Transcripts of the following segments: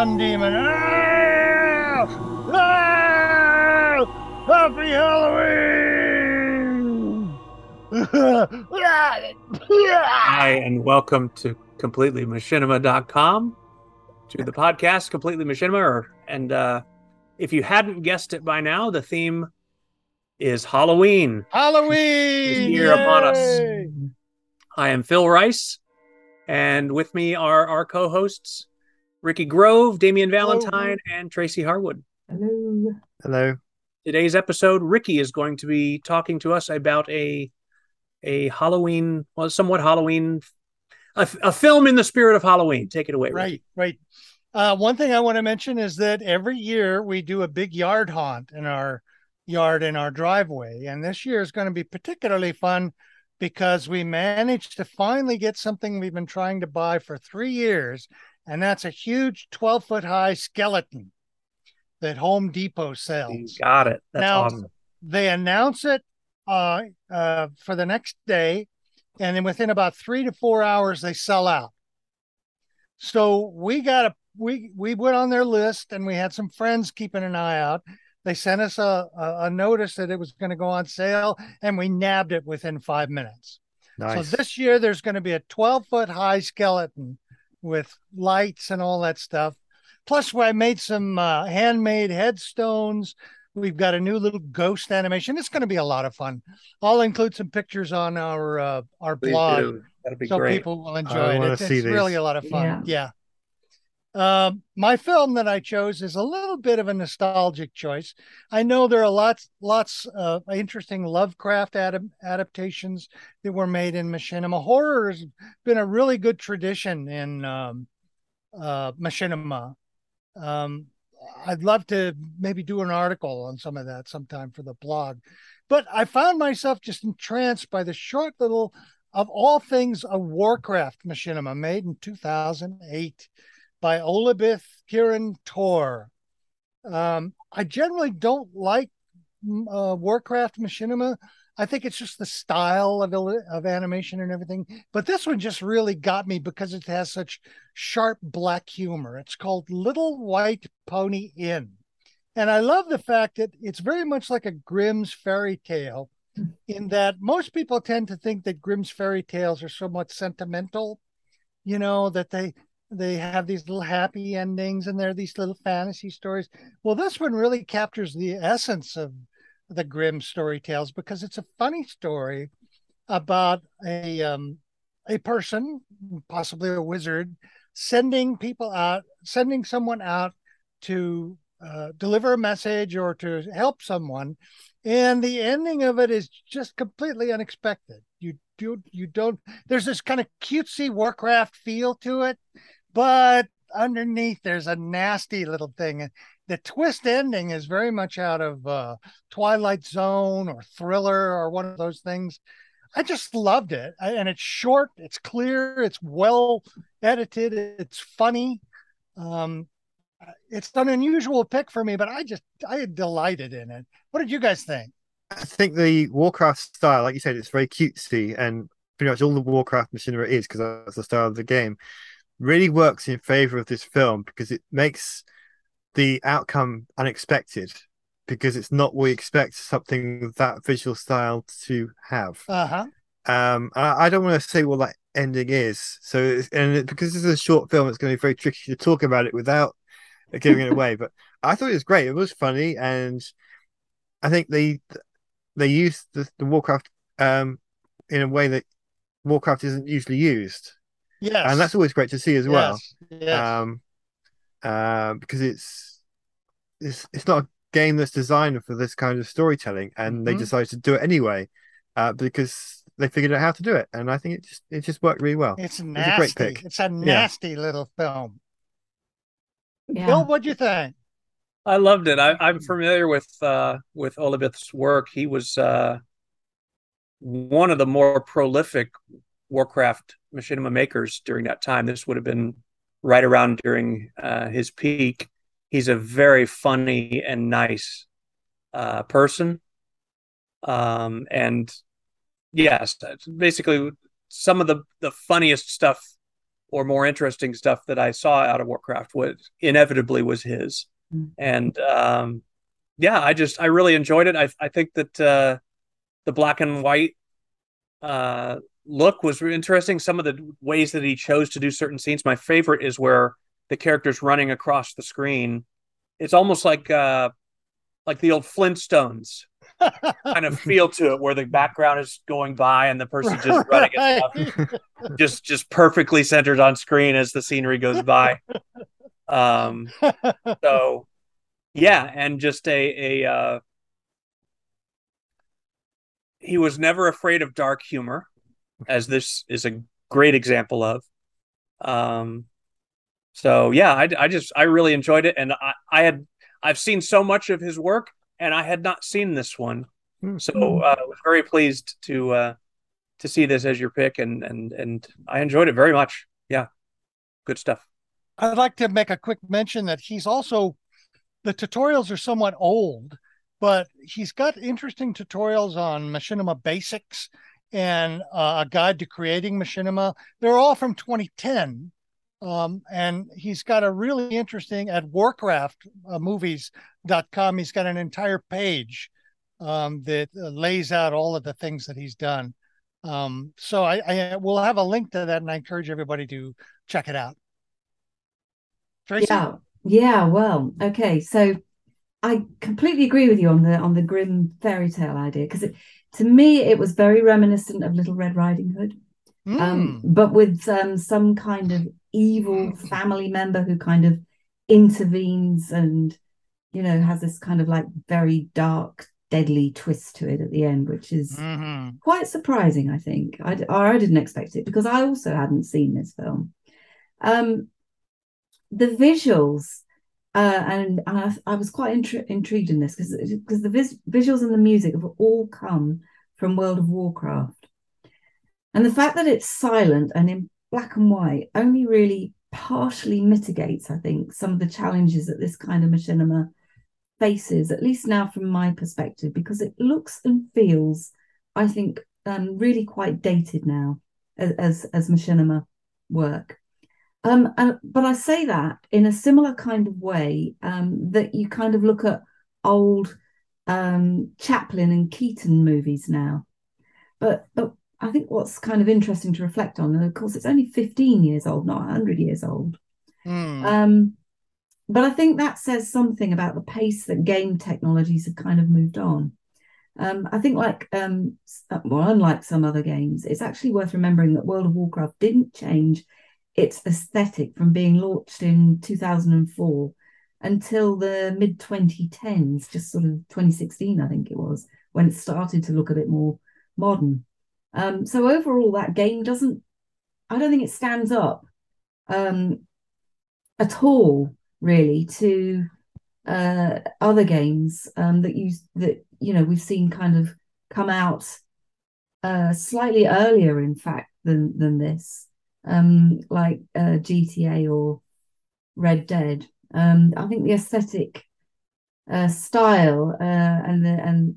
sun demon. Ah! Ah! Happy Halloween! Hi, and welcome to CompletelyMachinima.com, to the podcast Completely Machinima. Or, and uh, if you hadn't guessed it by now, the theme is Halloween. Halloween! Is here upon us. I am Phil Rice, and with me are our co-hosts Ricky Grove, Damien Valentine, and Tracy Harwood. Hello. Hello. Today's episode, Ricky is going to be talking to us about a a Halloween, well, somewhat Halloween, a, a film in the spirit of Halloween. Take it away, Ricky. Right, right. Uh, one thing I want to mention is that every year we do a big yard haunt in our yard in our driveway. And this year is going to be particularly fun because we managed to finally get something we've been trying to buy for three years. And that's a huge 12 foot high skeleton that Home Depot sells. Got it. That's Now- awesome. They announce it uh, uh, for the next day. And then within about three to four hours, they sell out. So we got a we we went on their list and we had some friends keeping an eye out. They sent us a a, a notice that it was going to go on sale, and we nabbed it within five minutes. Nice. So this year there's going to be a 12 foot high skeleton with lights and all that stuff. Plus, I made some uh, handmade headstones. We've got a new little ghost animation. It's going to be a lot of fun. I'll include some pictures on our uh, our Please blog do. That'd be so great. people will enjoy I it. It's, see it's really a lot of fun. Yeah. Um, my film that I chose is a little bit of a nostalgic choice. I know there are lots, lots of interesting Lovecraft adap- adaptations that were made in Machinima. Horror has been a really good tradition in um, uh, Machinima. Um, I'd love to maybe do an article on some of that sometime for the blog. But I found myself just entranced by the short little, of all things, a Warcraft machinima made in 2008 by Olabith Kirin Tor. Um, I generally don't like mm, uh, Warcraft machinima. I think it's just the style of of animation and everything. But this one just really got me because it has such sharp black humor. It's called Little White Pony Inn. And I love the fact that it's very much like a Grimm's fairy tale in that most people tend to think that Grimm's fairy tales are somewhat sentimental, you know, that they they have these little happy endings and they're these little fantasy stories. Well, this one really captures the essence of the Grimm story tales because it's a funny story about a um, a person, possibly a wizard, sending people out, sending someone out to uh, deliver a message or to help someone, and the ending of it is just completely unexpected. You do you don't. There's this kind of cutesy Warcraft feel to it, but underneath there's a nasty little thing. The twist ending is very much out of uh, Twilight Zone or Thriller or one of those things. I just loved it, I- and it's short, it's clear, it's well edited, it's funny. Um, it's an unusual pick for me, but I just I delighted in it. What did you guys think? I think the Warcraft style, like you said, it's very cutesy, and pretty much all the Warcraft machinima is because that's the style of the game. Really works in favor of this film because it makes the outcome unexpected because it's not what we expect something that visual style to have. Uh huh. Um, I, I don't want to say what that ending is. So, it's, and it, because this is a short film, it's going to be very tricky to talk about it without giving it away. But I thought it was great. It was funny, and I think they they used the, the Warcraft um in a way that Warcraft isn't usually used, Yes, and that's always great to see as well. Yes. yes. Um, uh, because it's it's it's not a game that's designed for this kind of storytelling, and they Mhm. decided to do it anyway, uh, because they figured out how to do it, and I think it just it just worked really well. it's a nasty. great pick. It's a nasty little film. Yeah. Bill, what'd you think? I loved it. I, I'm familiar with uh, with Olabith's work. He was uh, one of the more prolific Warcraft machinima makers during that time. This would have been right around during uh, his peak. He's a very funny and nice uh, person, um, and yes, basically some of the the funniest stuff or more interesting stuff that I saw out of Warcraft was inevitably was his. Mm. And um, yeah, I just I really enjoyed it. I I think that uh, the black and white uh, look was interesting. Some of the ways that he chose to do certain scenes. My favorite is where the character's running across the screen. It's almost like uh, like the old Flintstones kind of feel to it, where the background is going by and the person just running it just just perfectly centered on screen as the scenery goes by. Um, so yeah, and just a a uh, he was never afraid of dark humor, as this is a great example of. Um, so yeah, I, I just I really enjoyed it, and I, I had I've seen so much of his work, and I had not seen this one, mm-hmm. so uh, I was very pleased to uh, to see this as your pick, and and and I enjoyed it very much. Yeah, good stuff. I'd like to make a quick mention that he's also the tutorials are somewhat old, but he's got interesting tutorials on machinima basics and uh, a guide to creating machinima. They're all from 2010. Um, and he's got a really interesting at warcraftmovies.com. Uh, he's got an entire page um, that uh, lays out all of the things that he's done. Um, so I, I will have a link to that, and I encourage everybody to check it out. Tracy? Yeah, yeah. Well, okay. So I completely agree with you on the on the grim fairy tale idea because to me it was very reminiscent of Little Red Riding Hood, mm. um, hmm. but with um, some kind of evil family member who kind of intervenes and you know has this kind of like very dark deadly twist to it at the end which is mm-hmm. quite surprising i think I, or I didn't expect it because i also hadn't seen this film um the visuals uh, and, and I, I, was quite intri- intrigued in this because because the vis- visuals and the music have all come from World of Warcraft, and the fact that it's silent and in black and white only really partially mitigates, I think, some of the challenges that this kind of machinima faces, at least now from my perspective, because it looks and feels, I think, um, really quite dated now as as, as machinima work. Um, and, but I say that in a similar kind of way um, that you kind of look at old um, Chaplin and Keaton movies now. But, but I think what's kind of interesting to reflect on, and of course, it's only 15 years old, not 100 years old. Mm. Um, but I think that says something about the pace that game technologies have kind of moved on. Um, I think, like, um, well, unlike some other games, it's actually worth remembering that World of Warcraft didn't change its aesthetic from being launched in 2004 until the mid 2010s, just sort of 2016, I think it was, when it started to look a bit more modern. Um, so overall, that game doesn't, I don't think it stands up um, at all, really, to uh, other games um, that you that you know we've seen kind of come out uh, slightly earlier, in fact, than than this um, like uh, GTA or Red Dead. Um, I think the aesthetic uh, style uh, and the and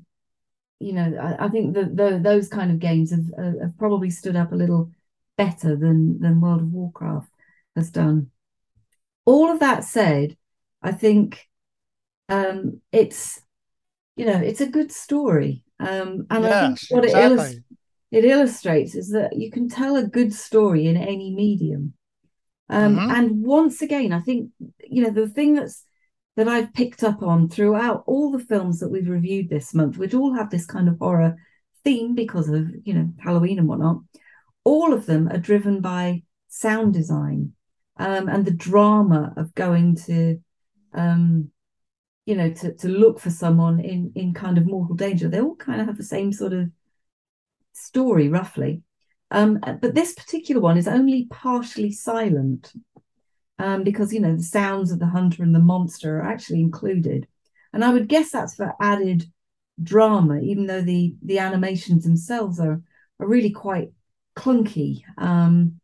you know I, I think that the, those kind of games have, uh, have probably stood up a little better than than World of Warcraft has done. All of that said, I think um, it's you know it's a good story, um, and yes, I think what exactly. it illustrates it illustrates is that you can tell a good story in any medium. Um, mm-hmm. And once again, I think you know the thing that's that I've picked up on throughout all the films that we've reviewed this month, which all have this kind of horror theme because of you know Halloween and whatnot. All of them are driven by sound design um, and the drama of going to, um, you know, to to look for someone in in kind of mortal danger. They all kind of have the same sort of story, roughly. Um, but this particular one is only partially silent um, because, you know, the sounds of the hunter and the monster are actually included. And I would guess that's for added drama, even though the, the animations themselves are, are really quite clunky. Um,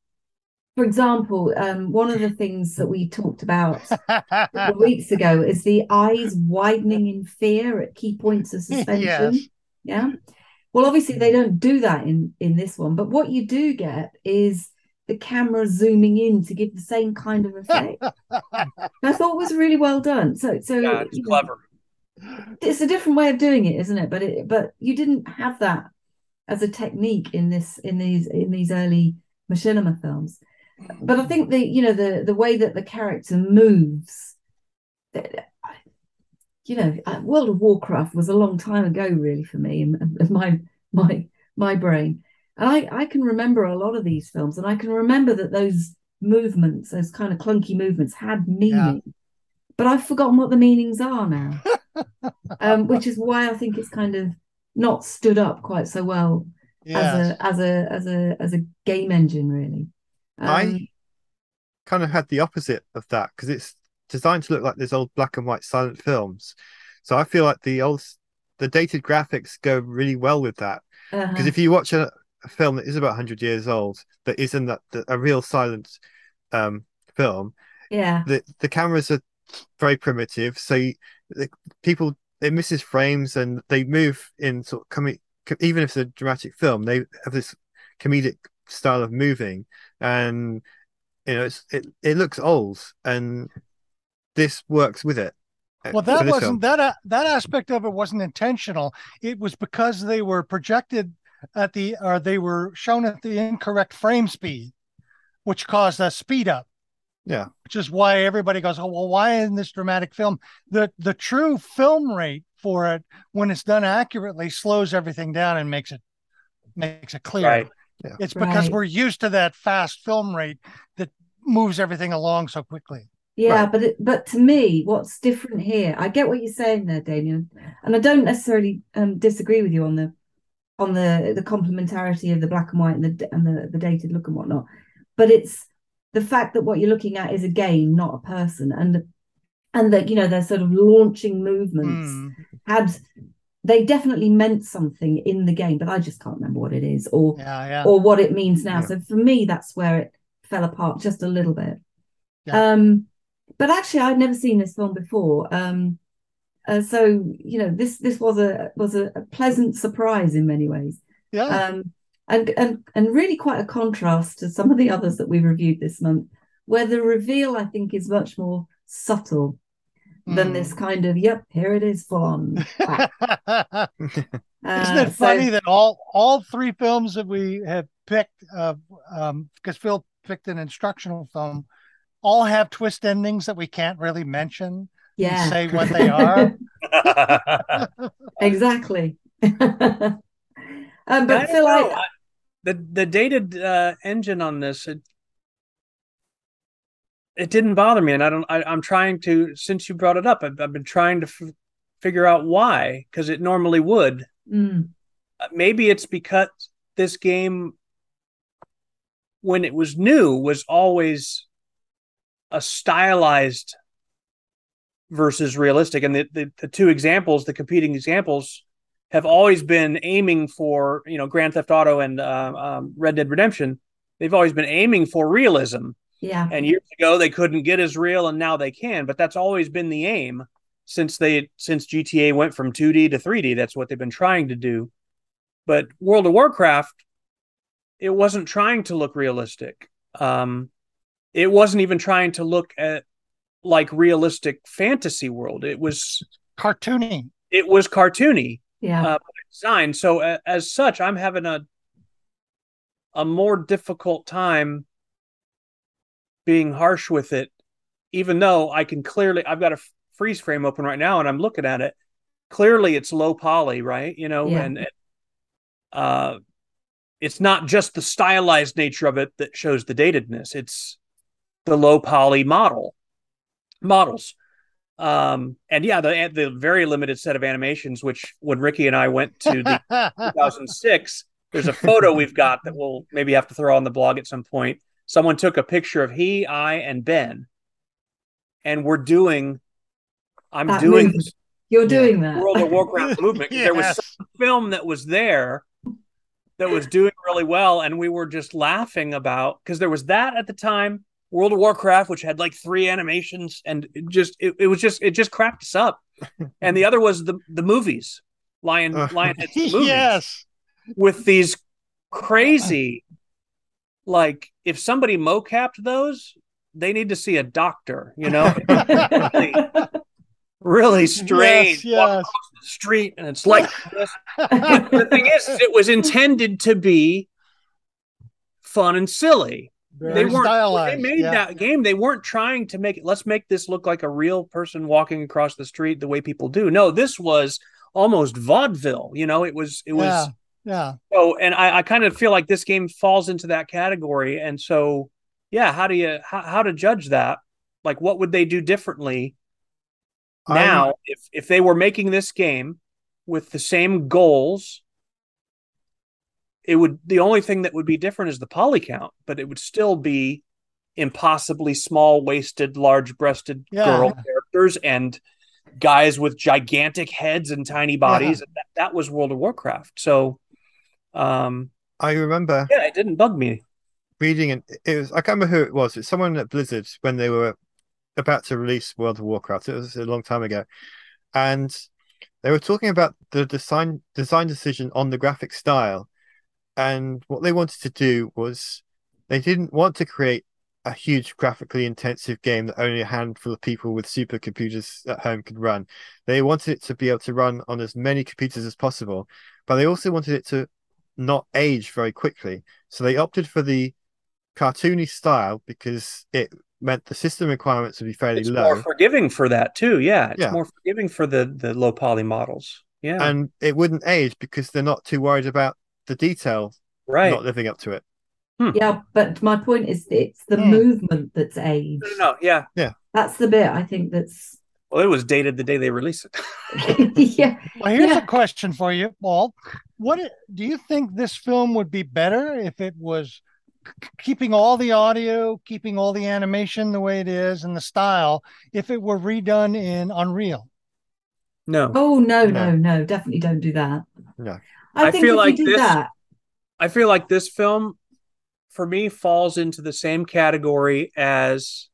for example, um, one of the things that we talked about weeks ago is the eyes widening in fear at key points of suspension. Yes. Yeah. Well, obviously they don't do that in in this one, but what you do get is the camera zooming in to give the same kind of effect. I thought was really well done. So so yeah, it's clever. Know, it's a different way of doing it, isn't it? But it but you didn't have that as a technique in this in these in these early machinima films. But I mm. think the you know the the way that the character moves you know, uh, World of Warcraft was a long time ago, really, for me and, my my my brain. And I I can remember a lot of these films, and I can remember that those movements, those kind of clunky movements, had meaning. Yeah. But I've forgotten what the meanings are now, um, which is why I think it's kind of not stood up quite so well yes. as a as a as a as a game engine, really. Um, I kind of had the opposite of that because it's designed to look like these old black and white silent films. So I feel like the old the dated graphics go really well with that. Because uh-huh. if you watch a, a, film that is about 100 years old that isn't that a real silent um, film, yeah, the the cameras are very primitive. So you, the, people it misses frames and they move in sort of coming even if it's a dramatic film, they have this comedic style of moving and you know it's it, it looks old and this works with it. Uh, well, that wasn't film. that uh, that aspect of it wasn't intentional. It was because they were projected at the or they were shown at the incorrect frame speed, which caused a speed up. Yeah, which is why everybody goes, "Oh, well, why in this dramatic film?" The the true film rate for it, when it's done accurately, slows everything down and makes it makes it clear. Right. Yeah. It's because right. we're used to that fast film rate that moves everything along so quickly. Yeah, right. but it, but to me, what's different here? I get what you're saying there, Damien, and I don't necessarily um, disagree with you on the on the the complementarity of the black and white and the and the, the dated look and whatnot. But it's the fact that what you're looking at is a game, not a person, and and that you know their sort of launching movements mm. had they definitely meant something in the game, but I just can't remember what it is or yeah, yeah. or what it means now. Yeah. So for me, that's where it fell apart just a little bit. Um, but actually I'd never seen this film before. Um, uh, so you know this this was a was a, a pleasant surprise in many ways. Yeah. Um, and and and really quite a contrast to some of the others that we've reviewed this month, where the reveal I think is much more subtle than mm. this kind of yep here it is full on. uh, Isn't it funny so, that all all three films that we have picked, uh, um, because Phil picked an instructional film all have twist endings that we can't really mention. Yeah. Say what they are. exactly. um, but Phil, I, the the dated uh, engine on this it, it didn't bother me, and I don't. I, am trying to since you brought it up. I've, I've been trying to f- figure out why because it normally would. Mm. Uh, maybe it's because this game, when it was new, was always a stylized versus realistic. And the, the, the, two examples, the competing examples, have always been aiming for, you know, Grand Theft Auto and uh, um, Red Dead Redemption. They've always been aiming for realism. Yeah. And years ago they couldn't get as real, and now they can. But that's always been the aim since they since GTA went from 2D to 3D. That's what they've been trying to do. But World of Warcraft, it wasn't trying to look realistic. Um, it wasn't even trying to look at like realistic fantasy world. It was cartoony. It was cartoony. Yeah. Uh, design. So uh, as such, I'm having a a more difficult time being harsh with it, even though I can clearly. I've got a freeze frame open right now, and I'm looking at it. Clearly, it's low poly, right? You know, yeah. and, and uh, it's not just the stylized nature of it that shows the datedness. It's the low poly model models. Um, and yeah, the the very limited set of animations, which when Ricky and I went to the 2006, there's a photo we've got that we'll maybe have to throw on the blog at some point. Someone took a picture of he, I, and Ben, and we're doing. I'm that doing movement. You're doing that World of Warcraft movement. yes. There was some film that was there that was doing really well, and we were just laughing about because there was that at the time World of Warcraft, which had like three animations, and it just it, it was just it just cracked us up. and the other was the the movies, Lion uh, Lionhead's movies, yes, with these crazy like if somebody mocapped those, they need to see a doctor, you know? really, really strange. Yes, yes. The street and it's like the thing is, is, it was intended to be fun and silly. Very they weren't stylized. they made yeah. that game they weren't trying to make it let's make this look like a real person walking across the street the way people do no this was almost vaudeville you know it was it was Yeah. Yeah. so and I, I kind of feel like this game falls into that category and so yeah how do you how, how to judge that like what would they do differently now if if they were making this game with the same goals it would the only thing that would be different is the poly count but it would still be impossibly small waisted large breasted Yeah. girl characters and guys with gigantic heads and tiny bodies that, that was world of warcraft so um I remember yeah it didn't bug me reading and it was I can't remember who it was. It's someone at Blizzard when they were about to release World of Warcraft. It was a long time ago, and they were talking about the design design decision on the graphic style, and what they wanted to do was they didn't want to create a huge graphically intensive game that only a handful of people with supercomputers at home could run. They wanted it to be able to run on as many computers as possible, but they also wanted it to not age very quickly. So they opted for the cartoony style because it meant the system requirements would be fairly it's low more forgiving for that too yeah it's Yeah. more forgiving for the the low poly models yeah and it wouldn't age because they're not too worried about the detail right not living up to it. yeah, but my point is it's the Hmm. movement that's age. no, no, no, yeah That's the bit I think that's well it was dated the day they released it yeah. Well, here's Yeah. a question for you, Paul. What do you think this film would be better if it was keeping all the audio, keeping all the animation the way it is, and the style, if it were redone in Unreal? no Oh no, no, No. no, definitely don't do that. No. I, I feel if like you did this- that, I feel like this film, for me, falls into the same category as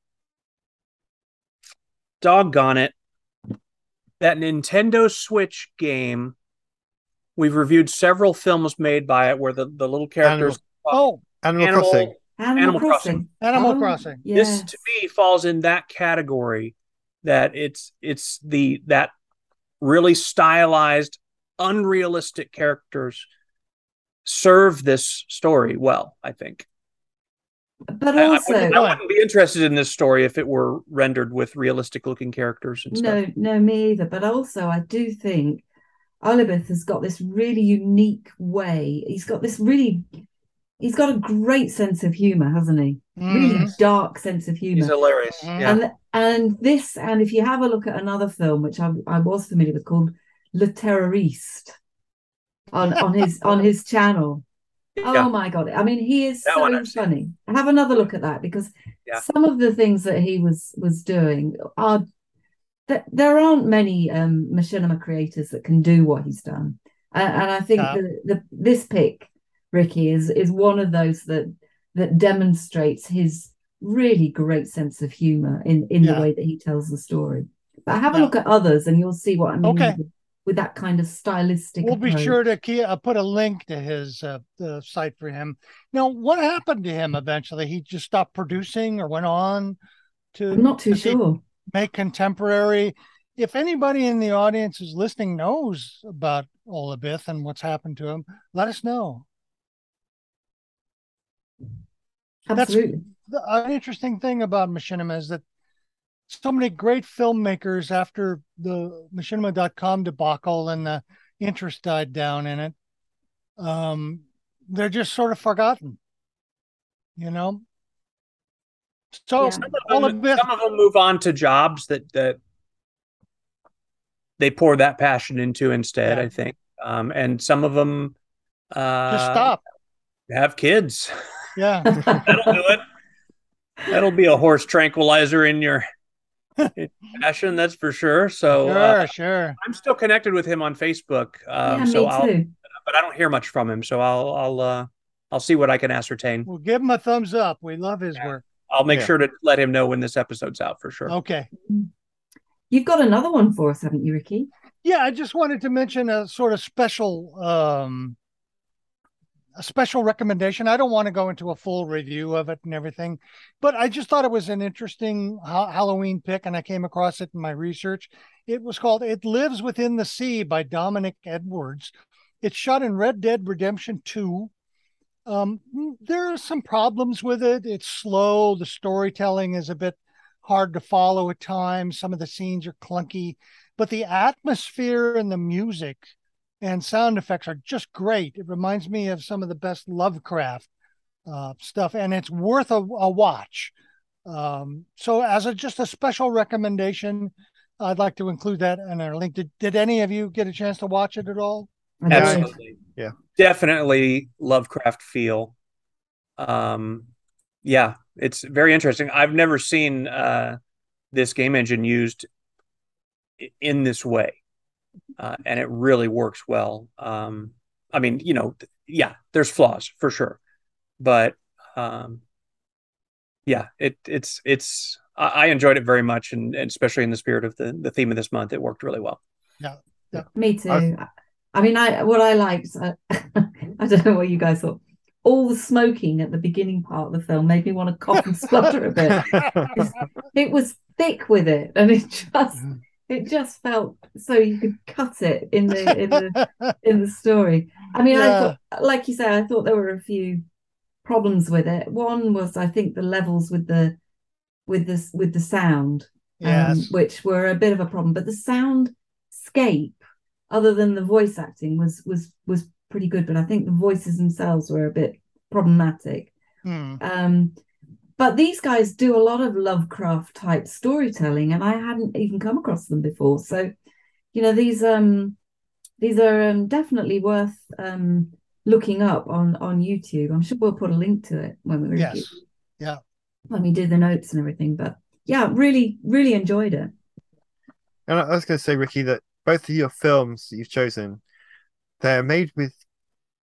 doggone it. That Nintendo Switch game, we've reviewed several films made by it where the, the little characters. Oh, Animal, Animal- Crossing. Animal, Animal Crossing. Crossing. Animal Oh, Crossing. This yes. to me falls in that category that it's it's the that really stylized, unrealistic characters serve this story well, I think. But I- I, also, wouldn't, I wouldn't be interested in this story if it were rendered with realistic looking characters and stuff. no, no, me either. But also, I do think Olabith has got this really unique way. He's got this really, he's got a great sense of humor, hasn't he? Really Mhm. dark sense of humor. He's hilarious. Mhm. Yeah. And and this, and if you have a look at another film which I, I was familiar with called Le Terroriste on on his on his channel. Oh my god! I mean, he is That so funny. Have another look at that because Yeah. some of the things that he was was doing are that there aren't many um machinima creators that can do what he's done, and, and I think Yeah. the, the this pick, Ricky, is is one of those that that demonstrates his really great sense of humor in in Yeah. the way that he tells the story. But have a Yeah. look at others, and you'll see what I mean Okay. with, with that kind of stylistic. We'll be sure to key, uh, put a link to his uh, the site for him. Now, what happened to him eventually? He just stopped producing or went on to I'm not too to sure. make contemporary. If anybody in the audience who's listening knows about Olabith and what's happened to him, let us know. That's- Absolutely. The, an interesting thing about Machinima is that so many great filmmakers after the machinima.com debacle and the interest died down in it, um, they're just sort of forgotten. You know? So Yeah. Some of, them, Olabith, some of them move on to jobs that that they pour that passion into instead. Yeah. I think, um, and some of them uh, just stop. have kids. Yeah. That'll do it. That'll be a horse tranquilizer in your in passion, that's for sure. So Sure, uh, sure. I'm still connected with him on Facebook. Um, yeah, so me I'll, too. but I don't hear much from him. So I'll I'll uh, I'll see what I can ascertain. We'll give him a thumbs up. We love his Yeah. work. I'll make Yeah. sure to let him know when this episode's out for sure. Okay. You've got another one for us, haven't you, Ricky? Yeah, I just wanted to mention a sort of special um a special recommendation. I don't want to go into a full review of it and everything, but I just thought it was an interesting ha- Halloween pick, and I came across it in my research. It was called "It Lives Within the Sea" by Dominic Edwards. It's shot in Red Dead Redemption Two. Um, there are some problems with it. It's slow. The storytelling is a bit hard to follow at times. Some of the scenes are clunky, but the atmosphere and the music and sound effects are just great. It reminds me of some of the best Lovecraft uh, stuff, and it's worth a, a watch. Um, so, as a just a special recommendation, I'd like to include that in our link. Did, did any of you get a chance to watch it at all? Absolutely. Yeah. Definitely Lovecraft feel. Um, yeah, it's very interesting. I've never seen uh, this game engine used in this way uh, and it really works well. Um, I mean, you know, yeah, there's flaws for sure, but um, yeah, it it's it's I enjoyed it very much, and, and, especially in the spirit of the the theme of this month, it worked really well. Yeah, yeah. me too. I, I mean, I what I liked, I, I don't know what you guys thought. All the smoking at the beginning part of the film made me want to cough and splutter a bit. it was thick with it, and it just mm-hmm it just felt so you could cut it in the in the in the story. I mean, yeah. I thought, like you said, I thought there were a few problems with it. One was, I think, the levels with the with this with the sound, um, yes. um, which were a bit of a problem. But the soundscape, other than the voice acting, was was was pretty good. But I think the voices themselves were a bit problematic. Hmm. Um, but these guys do a lot of Lovecraft type storytelling, and I hadn't even come across them before. So, you know, these um these are um, definitely worth um looking up on on YouTube. I'm sure we'll put a link to it when we review. Yes. Yeah. When we do the notes and everything, but yeah, really, really enjoyed it. And I was going to say, Ricky, that both of your films that you've chosen, they're made with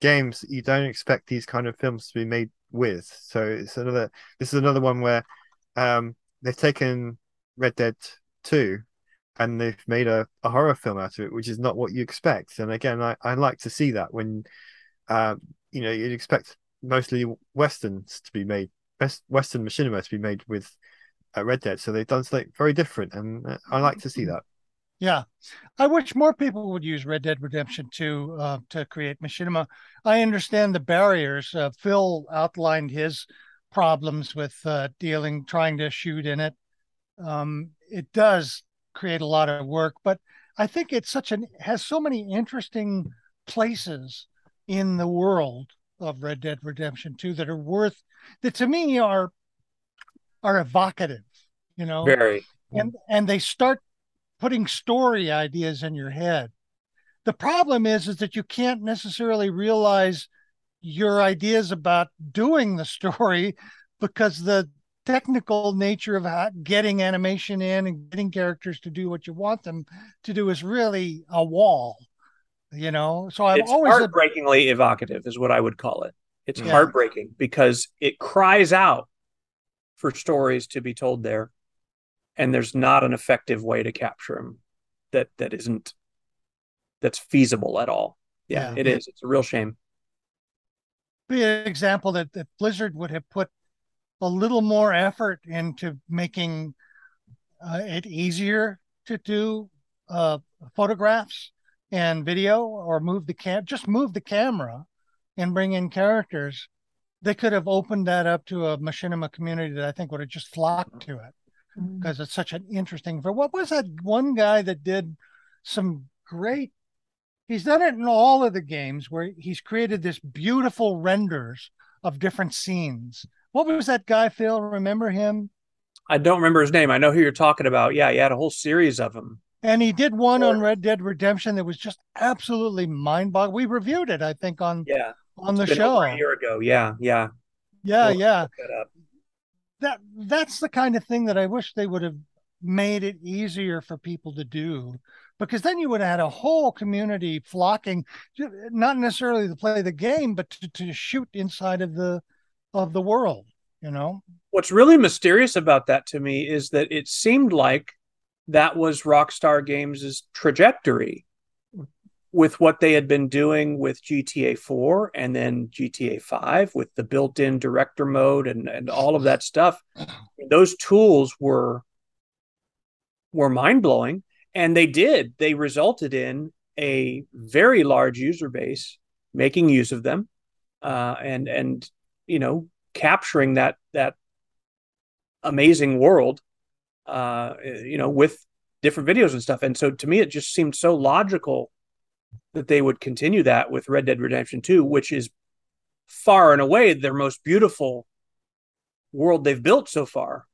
games you don't expect these kind of films to be made with. So it's another. This is another one where um, they've taken Red Dead Two and they've made a, a horror film out of it, which is not what you expect. And again, I, I like to see that when um, you know you'd expect mostly westerns to be made, best Western machinima to be made with uh, Red Dead. So they've done something very different, and uh, I like to see that. Yeah, I wish more people would use Red Dead Redemption 2 uh, to create machinima. I understand the barriers. Uh, Phil outlined his problems with uh, dealing, trying to shoot in it. Um, it does create a lot of work, but I think it's such an has so many interesting places in the world of Red Dead Redemption 2 that are worth that to me are are evocative. You know, very and and they start putting story ideas in your head. The problem is, is that you can't necessarily realize your ideas about doing the story because the technical nature of getting animation in and getting characters to do what you want them to do is really a wall you know so i'm it's always heartbreakingly a... evocative is what i would call it it's yeah. heartbreaking because it cries out for stories to be told there and there's not an effective way to capture them that that isn't that's feasible at all. Yeah, yeah. it is. It's a real shame. Be an example that, that Blizzard would have put a little more effort into making uh, it easier to do uh, photographs and video or move the cam just move the camera and bring in characters they could have opened that up to a machinima community that i think would have just flocked to it because mm. it's such an interesting. For what was that one guy that did some great? He's done it in all of the games where he's created this beautiful renders of different scenes. What was that guy, Phil? Remember him? I don't remember his name. I know who you're talking about. Yeah, he had a whole series of them. And he did one on Red Dead Redemption that was just absolutely mind-boggling. We reviewed it, I think, on yeah on the show a year ago. Yeah, yeah, yeah, we'll yeah that that's the kind of thing that I wish they would have made it easier for people to do because then you would have had a whole community flocking not necessarily to play the game but to, to shoot inside of the of the world you know? What's really mysterious about that to me is that it seemed like that was rockstar games' trajectory with what they had been doing with GTA 4 and then GTA 5 with the built-in director mode and, and all of that stuff, those tools were were mind-blowing. And they did. They resulted in a very large user base making use of them uh, and and you know capturing that that amazing world uh, you know with different videos and stuff and so to me it just seemed so logical that they would continue that with Red Dead Redemption 2 which is far and away their most beautiful world they've built so far.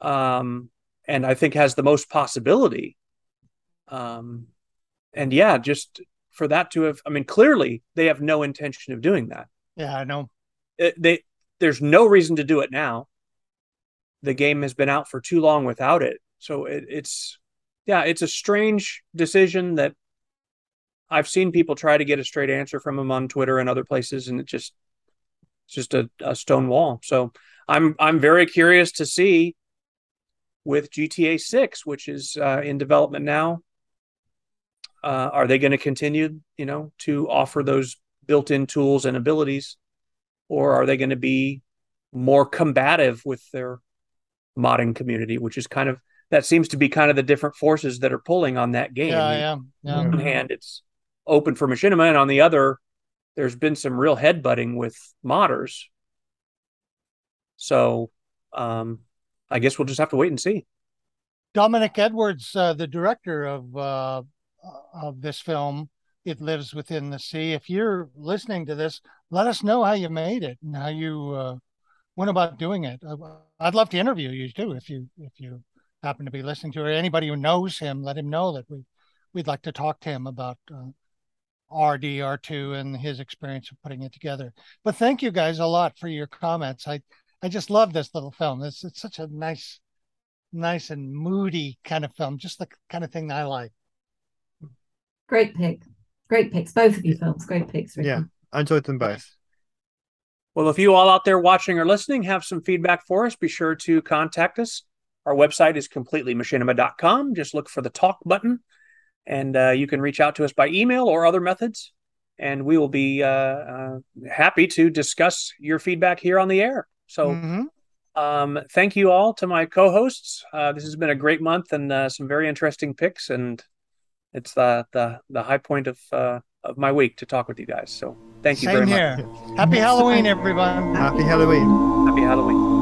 Um and I think has the most possibility. Um and yeah just for that to have i mean clearly they have no intention of doing that. Yeah i know. It, they there's no reason to do it now. The game has been out for too long without it. So it, it's yeah it's a strange decision that i've seen people try to get a straight answer from them on twitter and other places and it just it's just a, a stone wall so i'm i'm very curious to see with gta 6 which is uh, in development now uh, are they going to continue, you know, to offer those built-in tools and abilities, or are they going to be more combative with their modding community, which is kind of that seems to be kind of the different forces that are pulling on that game. Yeah, yeah. yeah. On one hand, it's open for machinima, and on the other, there's been some real headbutting with modders. So, um, I guess we'll just have to wait and see. Dominic Edwards, uh, the director of uh, of this film, It Lives Within the Sea. If you're listening to this, let us know how you made it and how you uh, went about doing it. Uh, I'd love to interview you too if you if you happen to be listening to it. Or anybody who knows him, let him know that we we'd like to talk to him about uh, RDR2 and his experience of putting it together. But thank you guys a lot for your comments. I I just love this little film. It's it's such a nice nice and moody kind of film, just the kind of thing I like. Great pick. Great picks. Both of you films. Great picks. Ricky. Yeah, I enjoyed them both. Well, if you all out there watching or listening have some feedback for us, be sure to contact us. Our website is completely.machinima.com. Just look for the talk button, and uh, you can reach out to us by email or other methods, and we will be uh, uh, happy to discuss your feedback here on the air. So, mm-hmm. um, thank you all to my co-hosts. Uh, this has been a great month and uh, some very interesting picks, and it's the the the high point of uh, of my week to talk with you guys. So thank you Same very here. much. Happy Halloween, everyone. Happy Halloween. Happy Halloween.